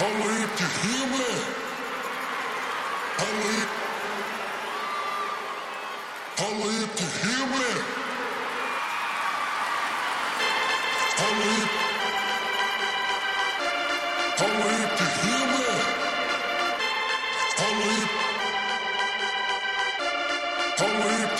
Hello, you hear me? Hello, hello, you hear me? Hello, hello, you hear me? Hello, hello.